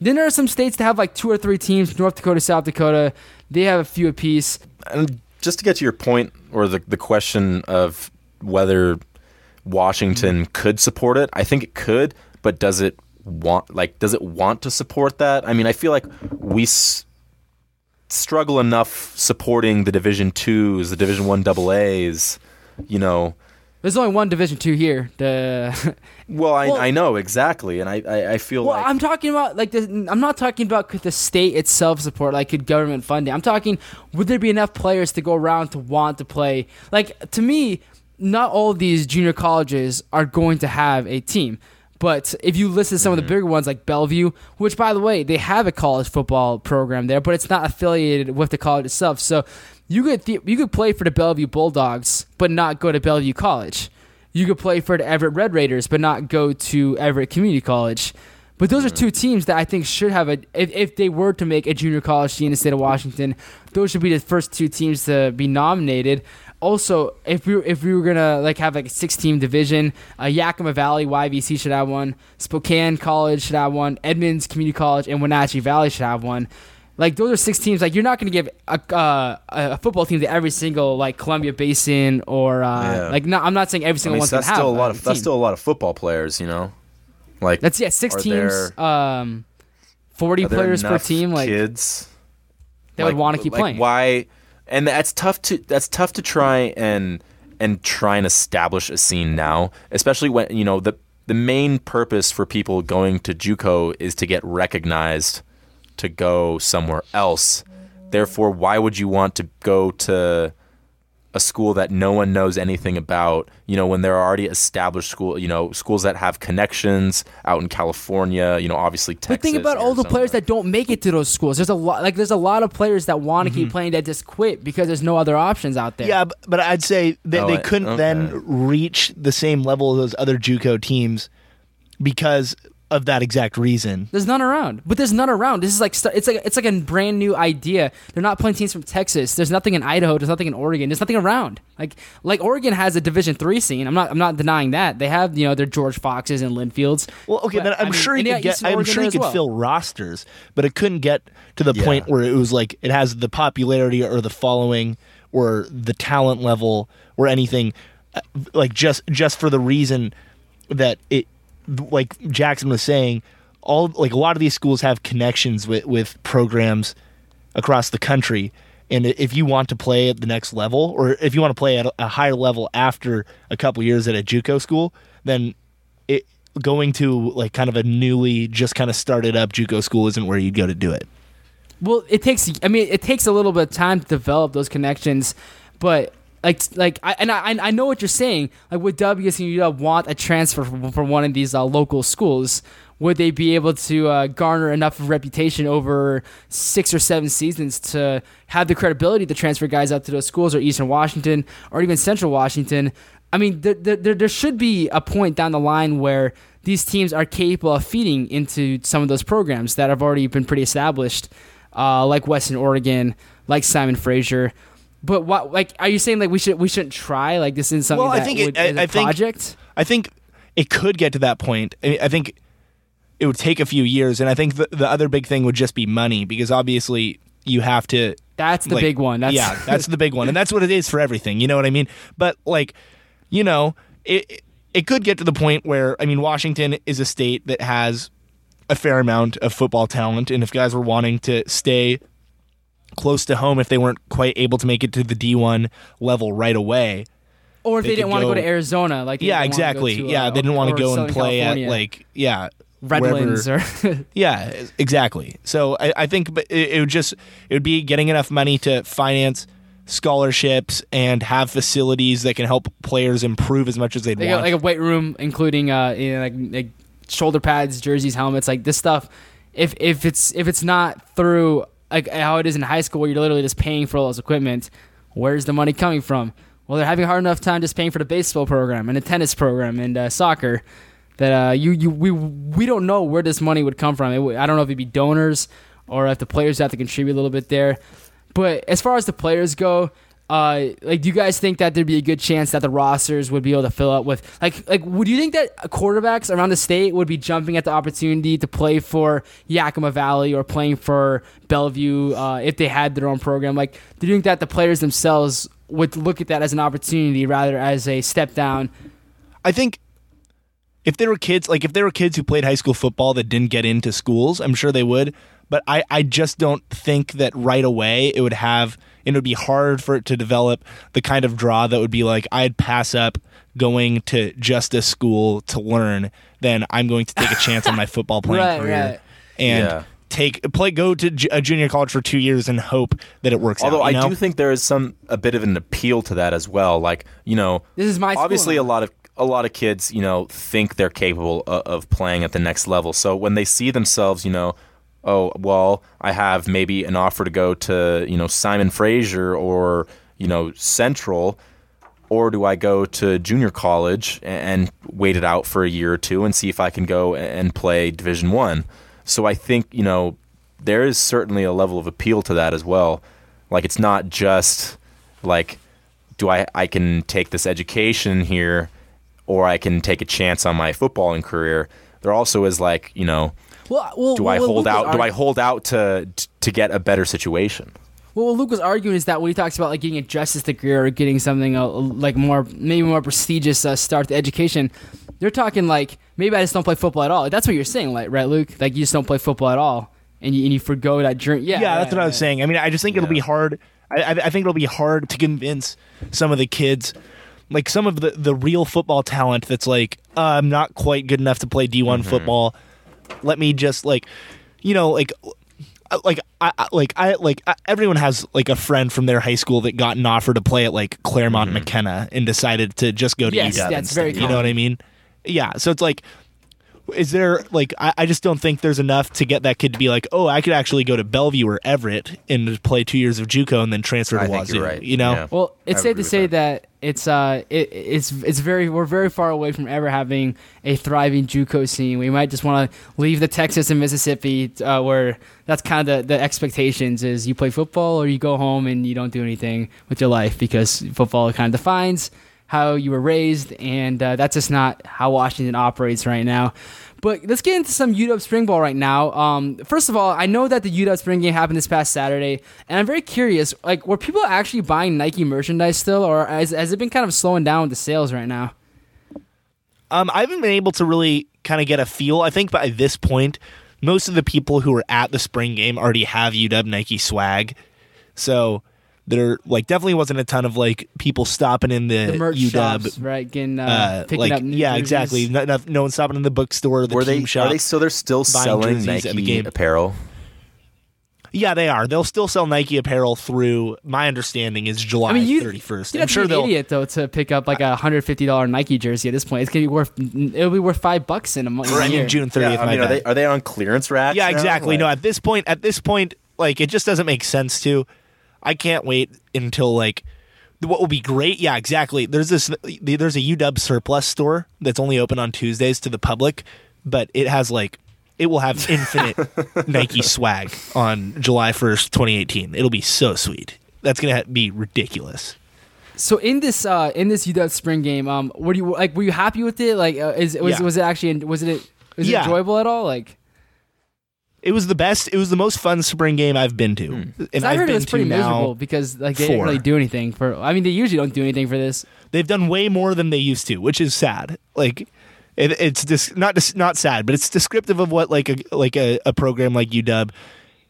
Then there are some states that have like two or three teams. North Dakota, South Dakota, they have a few apiece. And just to get to your point, or the the question of whether Washington mm-hmm. could support it, I think it could, but does it want like does it want to support that? I mean, I feel like we s- struggle enough supporting the Division twos, the Division one double A's. You know, There's only one Division two here. The well, I, Well- I know exactly, and I I, I feel well, like I'm talking about like the, I'm not talking about could the state itself support like could government funding. I'm talking would there be enough players to go around to want to play? Like to me, not all of these junior colleges are going to have a team. But if you listen to some of the mm-hmm. bigger ones like Bellevue, which by the way, they have a college football program there, but it's not affiliated with the college itself. So you could th- you could play for the Bellevue Bulldogs, but not go to Bellevue College. You could play for the Everett Red Raiders, but not go to Everett Community College. But those are mm-hmm. two teams that I think should have a. If, if they were to make a junior college team in the state of Washington, those should be the first two teams to be nominated. Also, if we were, if we were gonna like have like a six team division, uh, Yakima Valley YVC should have one. Spokane College should have one. Edmonds Community College and Wenatchee Valley should have one. Like those are six teams. Like you're not going to give a, uh, a football team to every single like Columbia Basin or uh, Yeah. like no. I'm not saying every I single mean, one's so that's to have still a lot of that's still a lot of football players, you know. Like That's yeah, six teams, um, forty players per team. Like kids they would want to keep like, playing. Why? And that's tough to that's tough to try and and try and establish a scene now, especially when you know the the main purpose for people going to JUCO is to get recognized to go somewhere else. Therefore, why would you want to go to a school that no one knows anything about, you know, when there are already established school, you know, schools that have connections out in California, you know, obviously Texas. But think about all the players that don't make it to those schools. There's a lot, like there's a lot of players that want to Mm-hmm. keep playing that just quit because there's no other options out there. Yeah, b- but I'd say they, Oh, they couldn't then reach the same level of those other JUCO teams because of that exact reason. There's none around, but there's none around. This is like st- it's like it's like a brand new idea. They're not playing teams from Texas. There's nothing in Idaho. There's nothing in Oregon. There's nothing around. Like like Oregon has a Division three scene. I'm not I'm not denying that. They have you know their George Foxes and Linfields. Well, okay, But, then I I'm mean, sure he and yeah, could get. Eastern I'm Oregon sure he as could well. fill rosters, but it couldn't get to the Yeah. point where it was like it has the popularity or the following or the talent level or anything, uh, like just just for the reason that it, like Jackson was saying, all like a lot of these schools have connections with with programs across the country. And if you want to play at the next level, or if you want to play at a- higher level after a couple years at a JUCO school, then it going to like kind of a newly just kind of started up JUCO school isn't where you'd go to do it. Well, it takes. I mean, it takes a little bit of time to develop those connections, but like, like, I and I, I know what you're saying. Like, would WSU want a transfer from, from one of these uh, local schools? Would they be able to uh, garner enough of reputation over six or seven seasons to have the credibility to transfer guys out to those schools, or Eastern Washington, or even Central Washington? I mean, there, there, there there should be a point down the line where these teams are capable of feeding into some of those programs that have already been pretty established uh, like Western Oregon, like Simon Fraser. But what, like, are you saying like we should we shouldn't try like this is something Well, I that think it- I- is think- project? I think it could get to that point. I, I think it would take a few years, and I think the, the other big thing would just be money because obviously you have to That's the like, big one. That's, yeah, that's the big one, and that's what it is for everything. You know what I mean? But like, you know, it it could get to the point where I mean, Washington is a state that has a fair amount of football talent, and if guys were wanting to stay close to home, if they weren't quite able to make it to the D one level right away, or if they they, didn't want to go to Arizona, like yeah, didn't wanna go exactly, to, uh, yeah, they didn't want to go and play California, at like yeah. Redlands or Yeah, exactly. So I, I think it, it would just it would be getting enough money to finance scholarships and have facilities that can help players improve as much as they'd they want. like a weight room, including uh, you know, like, like shoulder pads, jerseys, helmets, like this stuff. If if it's if it's not through like how it is in high school, where you're literally just paying for all this equipment, where's the money coming from? Well, they're having a hard enough time just paying for the baseball program and the tennis program and uh, soccer. That uh, you you we we don't know where this money would come from. It, I don't know if it'd be donors or if the players have to contribute a little bit there. But as far as the players go, uh, like, do you guys think that there'd be a good chance that the rosters would be able to fill up with, like, like, would you think that quarterbacks around the state would be jumping at the opportunity to play for Yakima Valley or playing for Bellevue uh, if they had their own program? Like, do you think that the players themselves would look at that as an opportunity rather as a step down? I think if there were kids like if there were kids who played high school football that didn't get into schools, I'm sure they would. But I, I just don't think that right away it would have it would be hard for it to develop the kind of draw that would be like I'd pass up going to just a school to learn, then I'm going to take a chance on my football playing Right, career right. and Yeah. take play go to ju- a junior college for two years and hope that it works Although out. you I know? do think there is some a bit of an appeal to that as well. Like you know, This is my obviously now. a lot of a lot of kids you know think they're capable of, of playing at the next level. So when they see themselves, you know, oh well, I have maybe an offer to go to you know Simon Fraser or you know Central. Or do I go to junior college and wait it out for a year or two and see if I can go and play Division One? So I think you know there is certainly a level of appeal to that as well. Like it's not just like do I I can take this education here or I can take a chance on my footballing career. There also is like, you know, Well, well, do I well, hold Luke was out do I hold out to to get a better situation? Well, what Luke was arguing is that when he talks about like getting a justice degree or getting something uh, like more, maybe more prestigious uh, start to education, they're talking like maybe I just don't play football at all. That's what you're saying, like right, Luke? Like you just don't play football at all, and you and you forgo that journey. Yeah, yeah, right, that's what I was right. saying. I mean, I just think it'll be hard. I, I, I think it'll be hard to convince some of the kids, like some of the, the real football talent that's like, uh, I'm not quite good enough to play D1 football. Let me just like, you know, like, like I I- like I like I, everyone has like a friend from their high school that got an offer to play at like Claremont mm-hmm. McKenna and decided to just go to Yes, UW that's instead. very You know what I mean? Yeah. So it's like is there like I, I just don't think there's enough to get that kid to be like, oh, I could actually go to Bellevue or Everett and play two years of JUCO and then transfer to I think Wazoo. you're right. You know, Yeah. Well, it's I safe to with say that. it's uh it, it's it's very we're very far away from ever having a thriving JUCO scene. We might just want to leave the Texas and Mississippi uh, where that's kind of the, the expectations is you play football or you go home and you don't do anything with your life because football kind of defines how you were raised and uh, that's just not how Washington operates right now. But let's get into some UW Spring Ball right now. Um, first of all, I know that the UW Spring game happened this past Saturday, and I'm very curious. Like, were people actually buying Nike merchandise still, or has, has it been kind of slowing down with the sales right now? Um, I haven't been able to really kind of get a feel. I think by this point, most of the people who were at the spring game already have UW Nike swag, so there like definitely wasn't a ton of like people stopping in the, The merch UW. shops, right? Getting uh, Uh, picking like up. new yeah, jerseys. exactly. No, no, no one stopping in the bookstore, the Were team they shop. are they so they're still selling jerseys at the Nike game. apparel? yeah, they are. They'll still sell Nike apparel through. My understanding is July I mean, you thirty first. You'd I'm have to sure be they'll. an idiot though to pick up like a hundred fifty dollar Nike jersey at this point. It's gonna be worth. It'll be worth five bucks in a month. I mean, June thirtieth. I mean, are they are they on clearance racks? Yeah, now? exactly. No, at this point, at this point, like it just doesn't make sense to. I can't wait until like what will be great. Yeah, exactly. There's this. There's a UW surplus store that's only open on Tuesdays to the public, but it has like it will have infinite Nike swag on July first, 2018. It'll be so sweet. That's gonna be ridiculous. So in this uh in this UW spring game, um, were you like were you happy with it? Like, uh, is was Yeah. was it actually was it was Yeah. it enjoyable at all? Like, It was the best. It was the most fun spring game I've been to, hmm. and 'cause I I've heard it been was to pretty now. miserable because like they didn't really do anything for. I mean, they usually don't do anything for this. They've done way more than they used to, which is sad. Like it, it's just not dis- not sad, but it's descriptive of what like a like a, a program like UW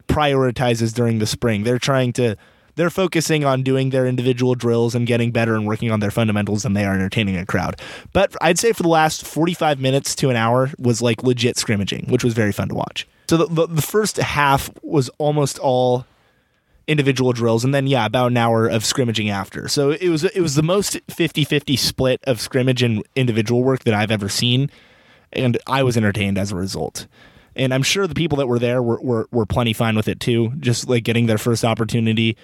prioritizes during the spring. They're trying to they're focusing on doing their individual drills and getting better and working on their fundamentals than they are entertaining a crowd. But I'd say for the last 45 minutes to an hour was like legit scrimmaging, which was very fun to watch. So the, the, the first half was almost all individual drills and then yeah about an hour of scrimmaging after. So it was it was the most 50-50 split of scrimmage and individual work that i've ever seen and i was entertained as a result. And i'm sure the people that were there were, were, were plenty fine with it too. Just like getting their first opportunity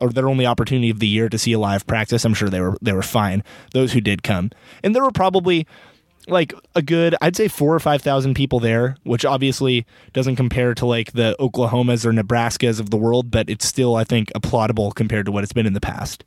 or their only opportunity of the year to see a live practice i'm sure they were they were fine those who did come. And there were probably like a good i'd say four or five thousand people there which obviously doesn't compare to like the oklahomas or nebraskas of the world but it's still i think applaudable compared to what it's been in the past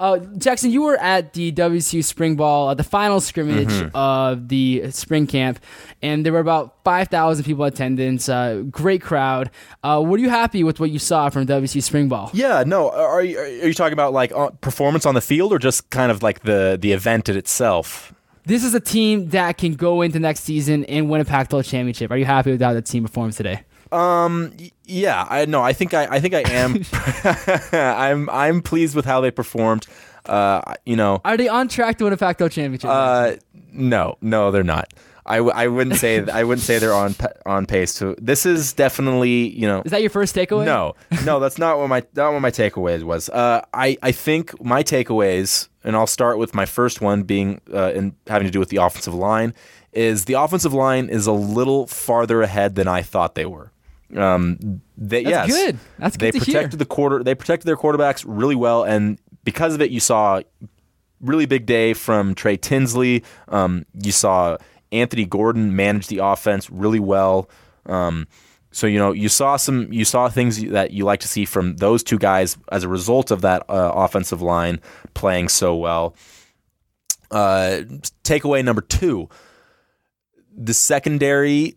Uh, Jackson, you were at the WSU spring ball, uh, the final scrimmage Mm-hmm. of the spring camp, and there were about five thousand people in attendance. Uh, great crowd. Uh, were you happy with what you saw from WSU spring ball? Yeah, no. Are you, are you talking about like uh, performance on the field or just kind of like the the event in itself? This is a team that can go into next season and win a Pac-12 championship. Are you happy with how the team performed today? Um. Yeah. I no. I think I. I think I am. I'm. I'm pleased with how they performed. Uh. You know. Are they on track to win a Pac-12 championship? Uh. No. No. They're not. I, w- I wouldn't say. I wouldn't say they're on on pace to. This is definitely. You know. is that your first takeaway? No, no, that's not what my not what my takeaways was. Uh, I I think my takeaways, and I'll start with my first one being uh, in having to do with the offensive line, is the offensive line is a little farther ahead than I thought they were. Um, they, That's yes, good. That's they good to hear. protected the quarter. They protected their quarterbacks really well, and because of it, you saw really big day from Trey Tinsley. Um, you saw Anthony Gordon managed the offense really well. Um, so you know you saw some you saw things that you like to see from those two guys as a result of that uh, offensive line playing so well. Uh, takeaway number two: the secondary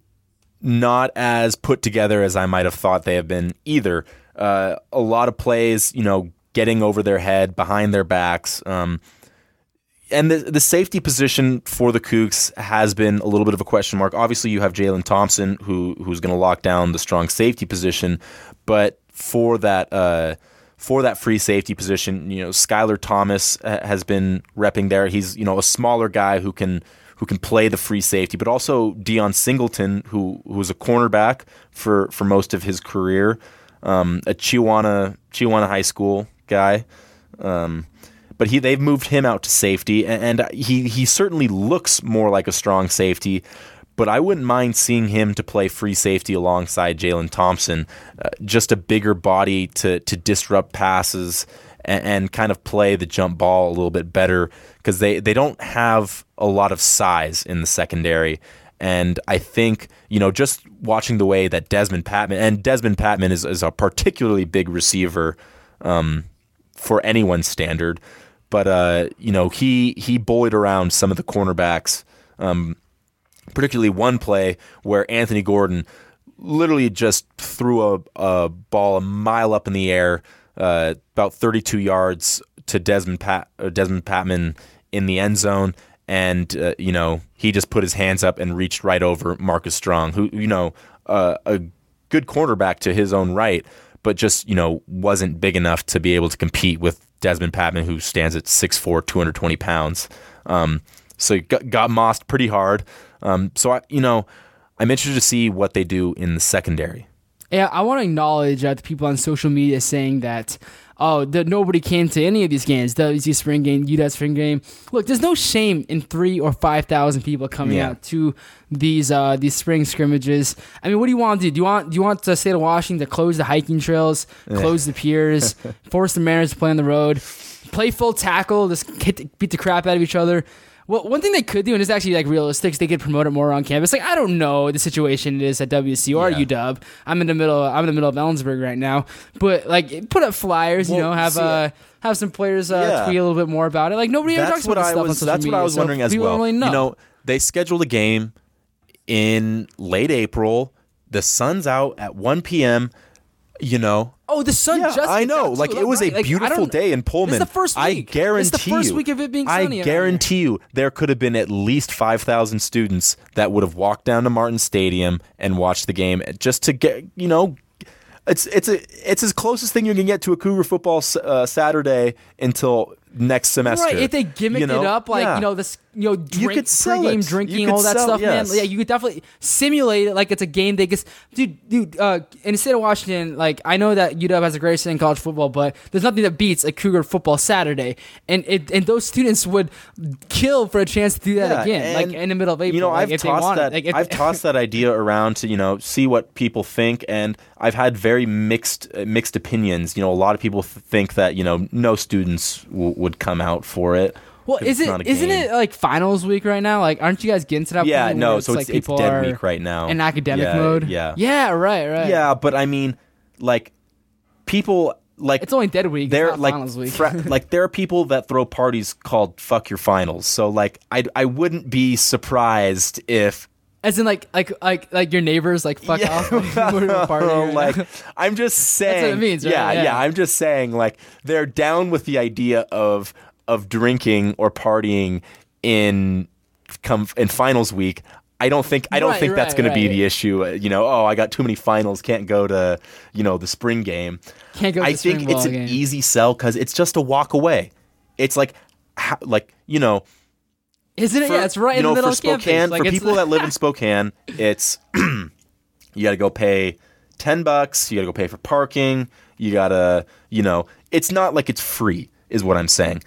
not as put together as I might have thought they have been either. Uh, a lot of plays, you know, getting over their head, behind their backs. Um, and the the safety position for the Cougs has been a little bit of a question mark. Obviously, you have Jalen Thompson who who's going to lock down the strong safety position, but for that uh, for that free safety position, you know, Skylar Thomas uh, has been repping there. He's you know a smaller guy who can who can play the free safety, but also Dion Singleton, who who was a cornerback for for most of his career, um, a Chihuahua Chihuahua High School guy. Um, but he they've moved him out to safety, and, he he certainly looks more like a strong safety. But I wouldn't mind seeing him to play free safety alongside Jalen Thompson, uh, just a bigger body to to disrupt passes and, and kind of play the jump ball a little bit better because they they don't have a lot of size in the secondary. And I think, you know, just watching the way that Dezmon Patmon, and Dezmon Patmon is, is a particularly big receiver um, for anyone's standard. But uh, you know, he he bullied around some of the cornerbacks, um, particularly one play where Anthony Gordon literally just threw a, a ball a mile up in the air, uh, about 32 yards to Desmond Pat uh, Dezmon Patmon in the end zone, and uh, you know he just put his hands up and reached right over Marcus Strong, who you know uh, a good cornerback to his own right, but just you know wasn't big enough to be able to compete with Dezmon Patmon, who stands at 6'4", 220 pounds. Um, so got, got mossed pretty hard. Um, so I, you know, I'm interested to see what they do in the secondary. Yeah, I want to acknowledge uh, the people on social media saying that, oh, that nobody came to any of these games, WC spring game, UW spring game. Look, there's no shame in three or five thousand people coming Yeah. out to these uh, these spring scrimmages. I mean, what do you want to do? Do you want do you want the state of Washington to close the hiking trails, close the piers, force the Mariners to play on the road, play full tackle, just hit, beat the crap out of each other? Well, one thing they could do, and it's actually like realistic, is they could promote it more on campus. Like I don't know the situation it is at WC or Yeah. UW. I'm in the middle. I'm in the middle of Ellensburg right now, but like put up flyers. you know, have uh have some players uh, Yeah. tweet a little bit more about it. Like nobody ever talks about I stuff on was. social That's what I was so wondering as well. Really know. You know, they scheduled a game in late April. The sun's out at 1 p.m. You know, oh, the sun yeah, just. I know. Like too. it was Right, a beautiful don't- day in Pullman. It's the first week. I guarantee It's the first you, week of it being I sunny. here. guarantee you, there could have been at least five thousand students that would have walked down to Martin Stadium and watched the game just to get, you know. It's it's a it's as closest thing you can get to a Cougar football uh, Saturday until next semester. Right, if they gimmicked you know? it up like Yeah. you know this, you know, drink, could sell game it. You drinking, all that sell- stuff, yes. man. Yeah, you could definitely simulate it like it's a game. They just, dude, dude. Uh, in the state of Washington, like I know that UW has a great thing in college football, but there's nothing that beats a Cougar football Saturday, and it and those students would kill for a chance to do that Yeah, again, like in the middle of April. You know, like, I've tossed that. Like, if- I've tossed that idea around to you know see what people think, and I've had very mixed uh, mixed opinions. You know, a lot of people th- think that you know no students w- would come out for it. Well, is it isn't game. it like finals week right now? Like, aren't you guys getting to that? Yeah, point no. where So like it's it's dead week right now. in academic Yeah, mode. Yeah, yeah, right, right. yeah. But I mean, like people like It's only dead week. they're like finals week. fra- like there are people that throw parties called "fuck your finals." So like I I wouldn't be surprised if As in, like, like, like, like your neighbors, like, fuck Yeah. off. Like, we're a party right like. I'm just saying. That's what it means, right? Yeah, Yeah. yeah, I'm just saying. Like they're down with the idea of of drinking or partying in come in finals week, I don't think I don't Right, think that's right, going to be right. the issue. Uh, You know, oh, I got too many finals, can't go to you know the spring game. Can't go to I the spring think it's an game. easy sell because it's just a walk away. It's like, how, like you know, Isn't it? for, yeah, it's right you in know, the middle for of. Spokane. Like, for people that live in Spokane, it's you got to go pay ten bucks. You got to go pay for parking. You gotta, you know, it's not like it's free, is what I'm saying.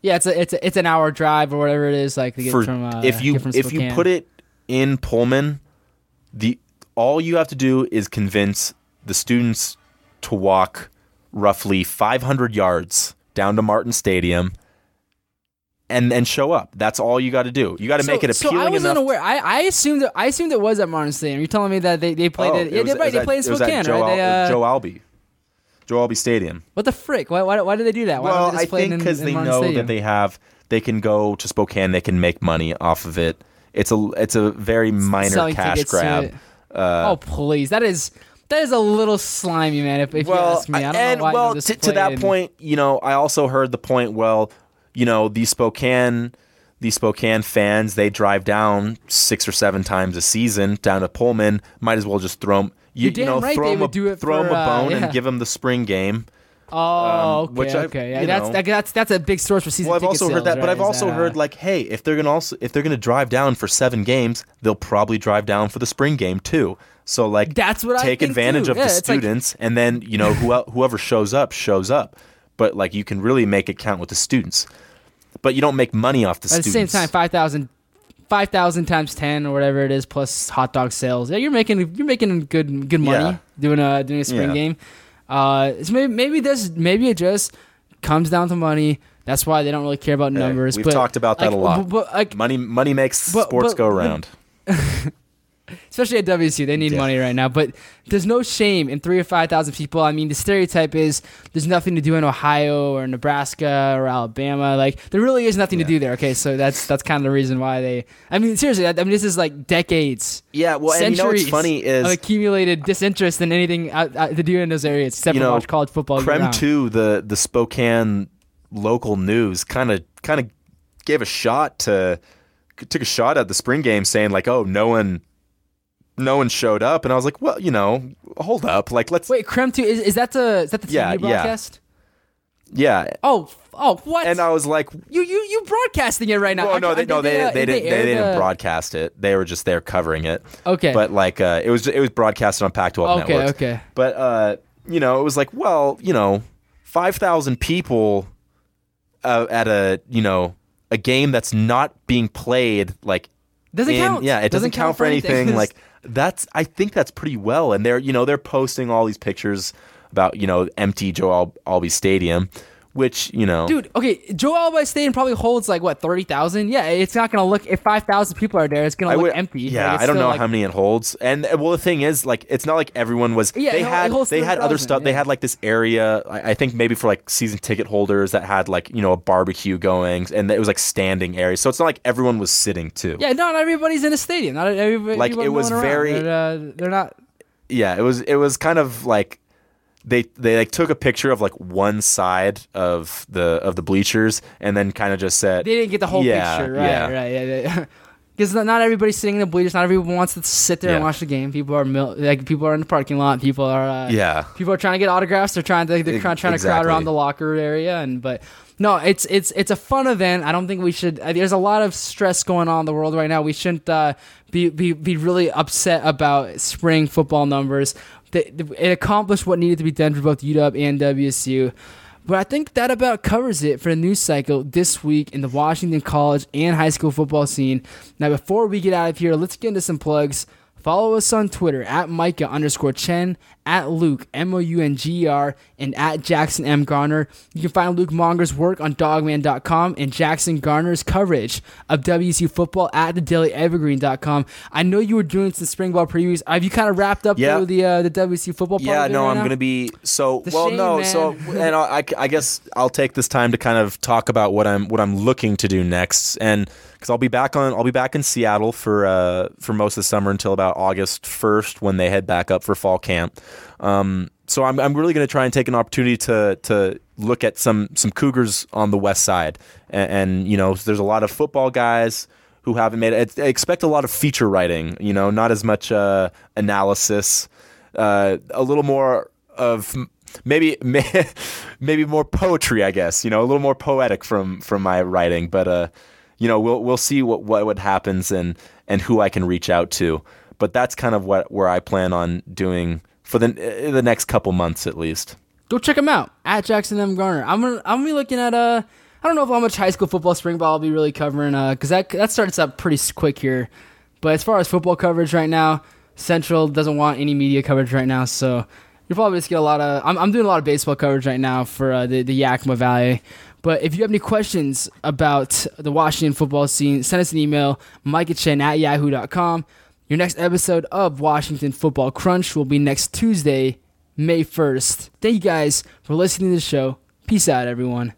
yeah, it's a, it's a, it's an hour drive or whatever it is. Like to get For from uh, if you if you put it in Pullman, the all you have to do is convince the students to walk roughly 500 yards down to Martin Stadium. And, and show up. That's all you got to do. You got to so, make it so I was unaware. I, I assumed that, I assumed it was at Martin Stadium. You're telling me that they, they played Oh, it. Yeah, was- they're right. They played in at- it was at Spokane, Joe, right? They, uh, Joe Albi. Joe Albi Stadium. what the frick? Why, why, why did they do that? Why well, I think because they Martin know Stadium? that they have, they can go to Spokane, they can make money off of it. It's a, it's a very minor Selling cash grab. Uh, oh please, that is that is a little slimy, man. If, if you well, ask me, I don't and know why well, just to, that in- point, you know, I also heard the point. Well, you know, these Spokane, these Spokane fans, they drive down six or seven times a season down to Pullman. Might as well just throw them. You, you know, right throw them a, throw for, a uh, bone yeah. and give them the spring game. Oh, um, okay, which I- okay. Yeah, that's, know- that's that's a big source for season. Well, I've also heard sales, that, but I've is also that, heard uh, like, hey, if they're gonna also if they're gonna drive down for seven games, they'll probably drive down for the spring game too. So like, That's what take advantage too. of Yeah, the it's like- students, and then you know who, whoever shows up shows up. But like, you can really make it count with the students. But you don't make money off the At the same time, 5,000 5,000 times ten or whatever it is, plus hot dog sales. Yeah, you're making you're making good good money Yeah. doing a doing a spring Yeah. game. Uh, so maybe maybe this maybe it just comes down to money. That's why they don't really care about Hey, numbers. we've but, talked about that like, a lot. But, but, like, money money makes sports go around. especially at WSU, they need Yeah. money right now. But there's no shame in three or five thousand people. I mean, the stereotype is there's nothing to do in Ohio or Nebraska or Alabama. Like there really is nothing to do there. Okay, so that's that's kind of the reason why they. I mean, seriously, I, mean, this is like decades. Yeah, well, and you know what's funny is of accumulated disinterest in anything out, out to do in those areas except You for know, watch college football. Year-round. Two, the the Spokane local news, kind of kind of gave a shot to took a shot at the spring game, saying like, "Oh, no one, no one showed up," and I was like, "Well, you know, hold up, like let's, Wait, KREM two is, is that the is that the TV Yeah, yeah. broadcast? yeah." Oh, oh, what? And I was like, you you you broadcasting it right now? "Well, no, they no they uh, they did didn't they didn't the- broadcast it. They were just there covering it." Okay, But like, uh, it was it was broadcasted on Pac-12 okay, networks. okay. But uh, you know, it was like, well, you know, five thousand people uh, at a you know a game that's not being played like Doesn't in- count. Yeah, it doesn't, count, for anything. like that's I think that's pretty well. And they're you know they're posting all these pictures about you know empty Joe Al- Albi Stadium, which you know dude. Okay, Joe Albion Stadium probably holds like what thirty thousand. Yeah, it's not gonna look if five thousand people are there. It's gonna I look would, empty. Yeah, Like, I don't know like- how many it holds. And uh, well, the thing is, like, it's not like everyone was. Yeah, they had they had other 30,000, stuff. They had like this area. I, I think maybe for like season ticket holders that had like you know a barbecue going, and it was like standing area. So it's not like everyone was sitting too. Yeah, not everybody's in a stadium. Not everybody. Like, it was very- They're, uh, they're not. yeah. It was it was kind of like they they like took a picture of like one side of the of the bleachers and then kind of just said They didn't get the whole Yeah, picture. Right, yeah. right. Yeah, Because not, not everybody's sitting in the bleachers. Not everyone wants to sit there and watch the game. People are mil- like people are in the parking lot. People are uh, yeah people are trying to get autographs. They're trying to they're trying, trying to crowd around the locker area. And but no, it's it's it's a fun event. I don't think we should. uh, There's a lot of stress going on in the world right now. We shouldn't uh, be be be really upset about spring football numbers. It accomplished what needed to be done for both UW and WSU. But I think that about covers it for the news cycle this week in the Washington college and high school football scene. Now, before we get out of here, let's get into some plugs. Follow us on Twitter at Micah underscore Chen, at Luke, M O U N G E R, and at Jackson M. Gardner. You can find Luke Mounger's work on dawgman.com and Jackson Gardner's coverage of WSU football at thedailyEvergreen.com. I know you were doing some spring ball previews. Have you kind of wrapped up Yeah. though, the uh, the WSU football part? Yeah, no, right I'm going to be so a well. shame, no, man. so and I, I guess I'll take this time to kind of talk about what I'm what I'm looking to do next, and because I'll be back on I'll be back in Seattle for uh for most of the summer until about August first when they head back up for fall camp. Um, so I'm I'm really going to try and take an opportunity to to look at some some Cougars on the west side, and, and you know there's a lot of football guys who haven't made it. I expect a lot of feature writing, you know, not as much uh, analysis, uh, a little more of maybe maybe more poetry, I guess. You know, a little more poetic from from my writing, but uh, you know, we'll we'll see what what, what happens and and who I can reach out to. But that's kind of what where I plan on doing for the the next couple months at least. Go check him out at Jackson M Gardner. I'm gonna I'm gonna be looking at uh I don't know how much high school football spring ball I'll be really covering because that that starts up pretty quick here. But as far as football coverage right now, Central doesn't want any media coverage right now, so you'll probably just get a lot of. I'm, I'm doing a lot of baseball coverage right now for uh, the the Yakima Valley. But if you have any questions about the Washington football scene, send us an email, micahchen at yahoo.com. Your next episode of Washington Football Crunch will be next Tuesday, May 1st. Thank you guys for listening to the show. Peace out, everyone.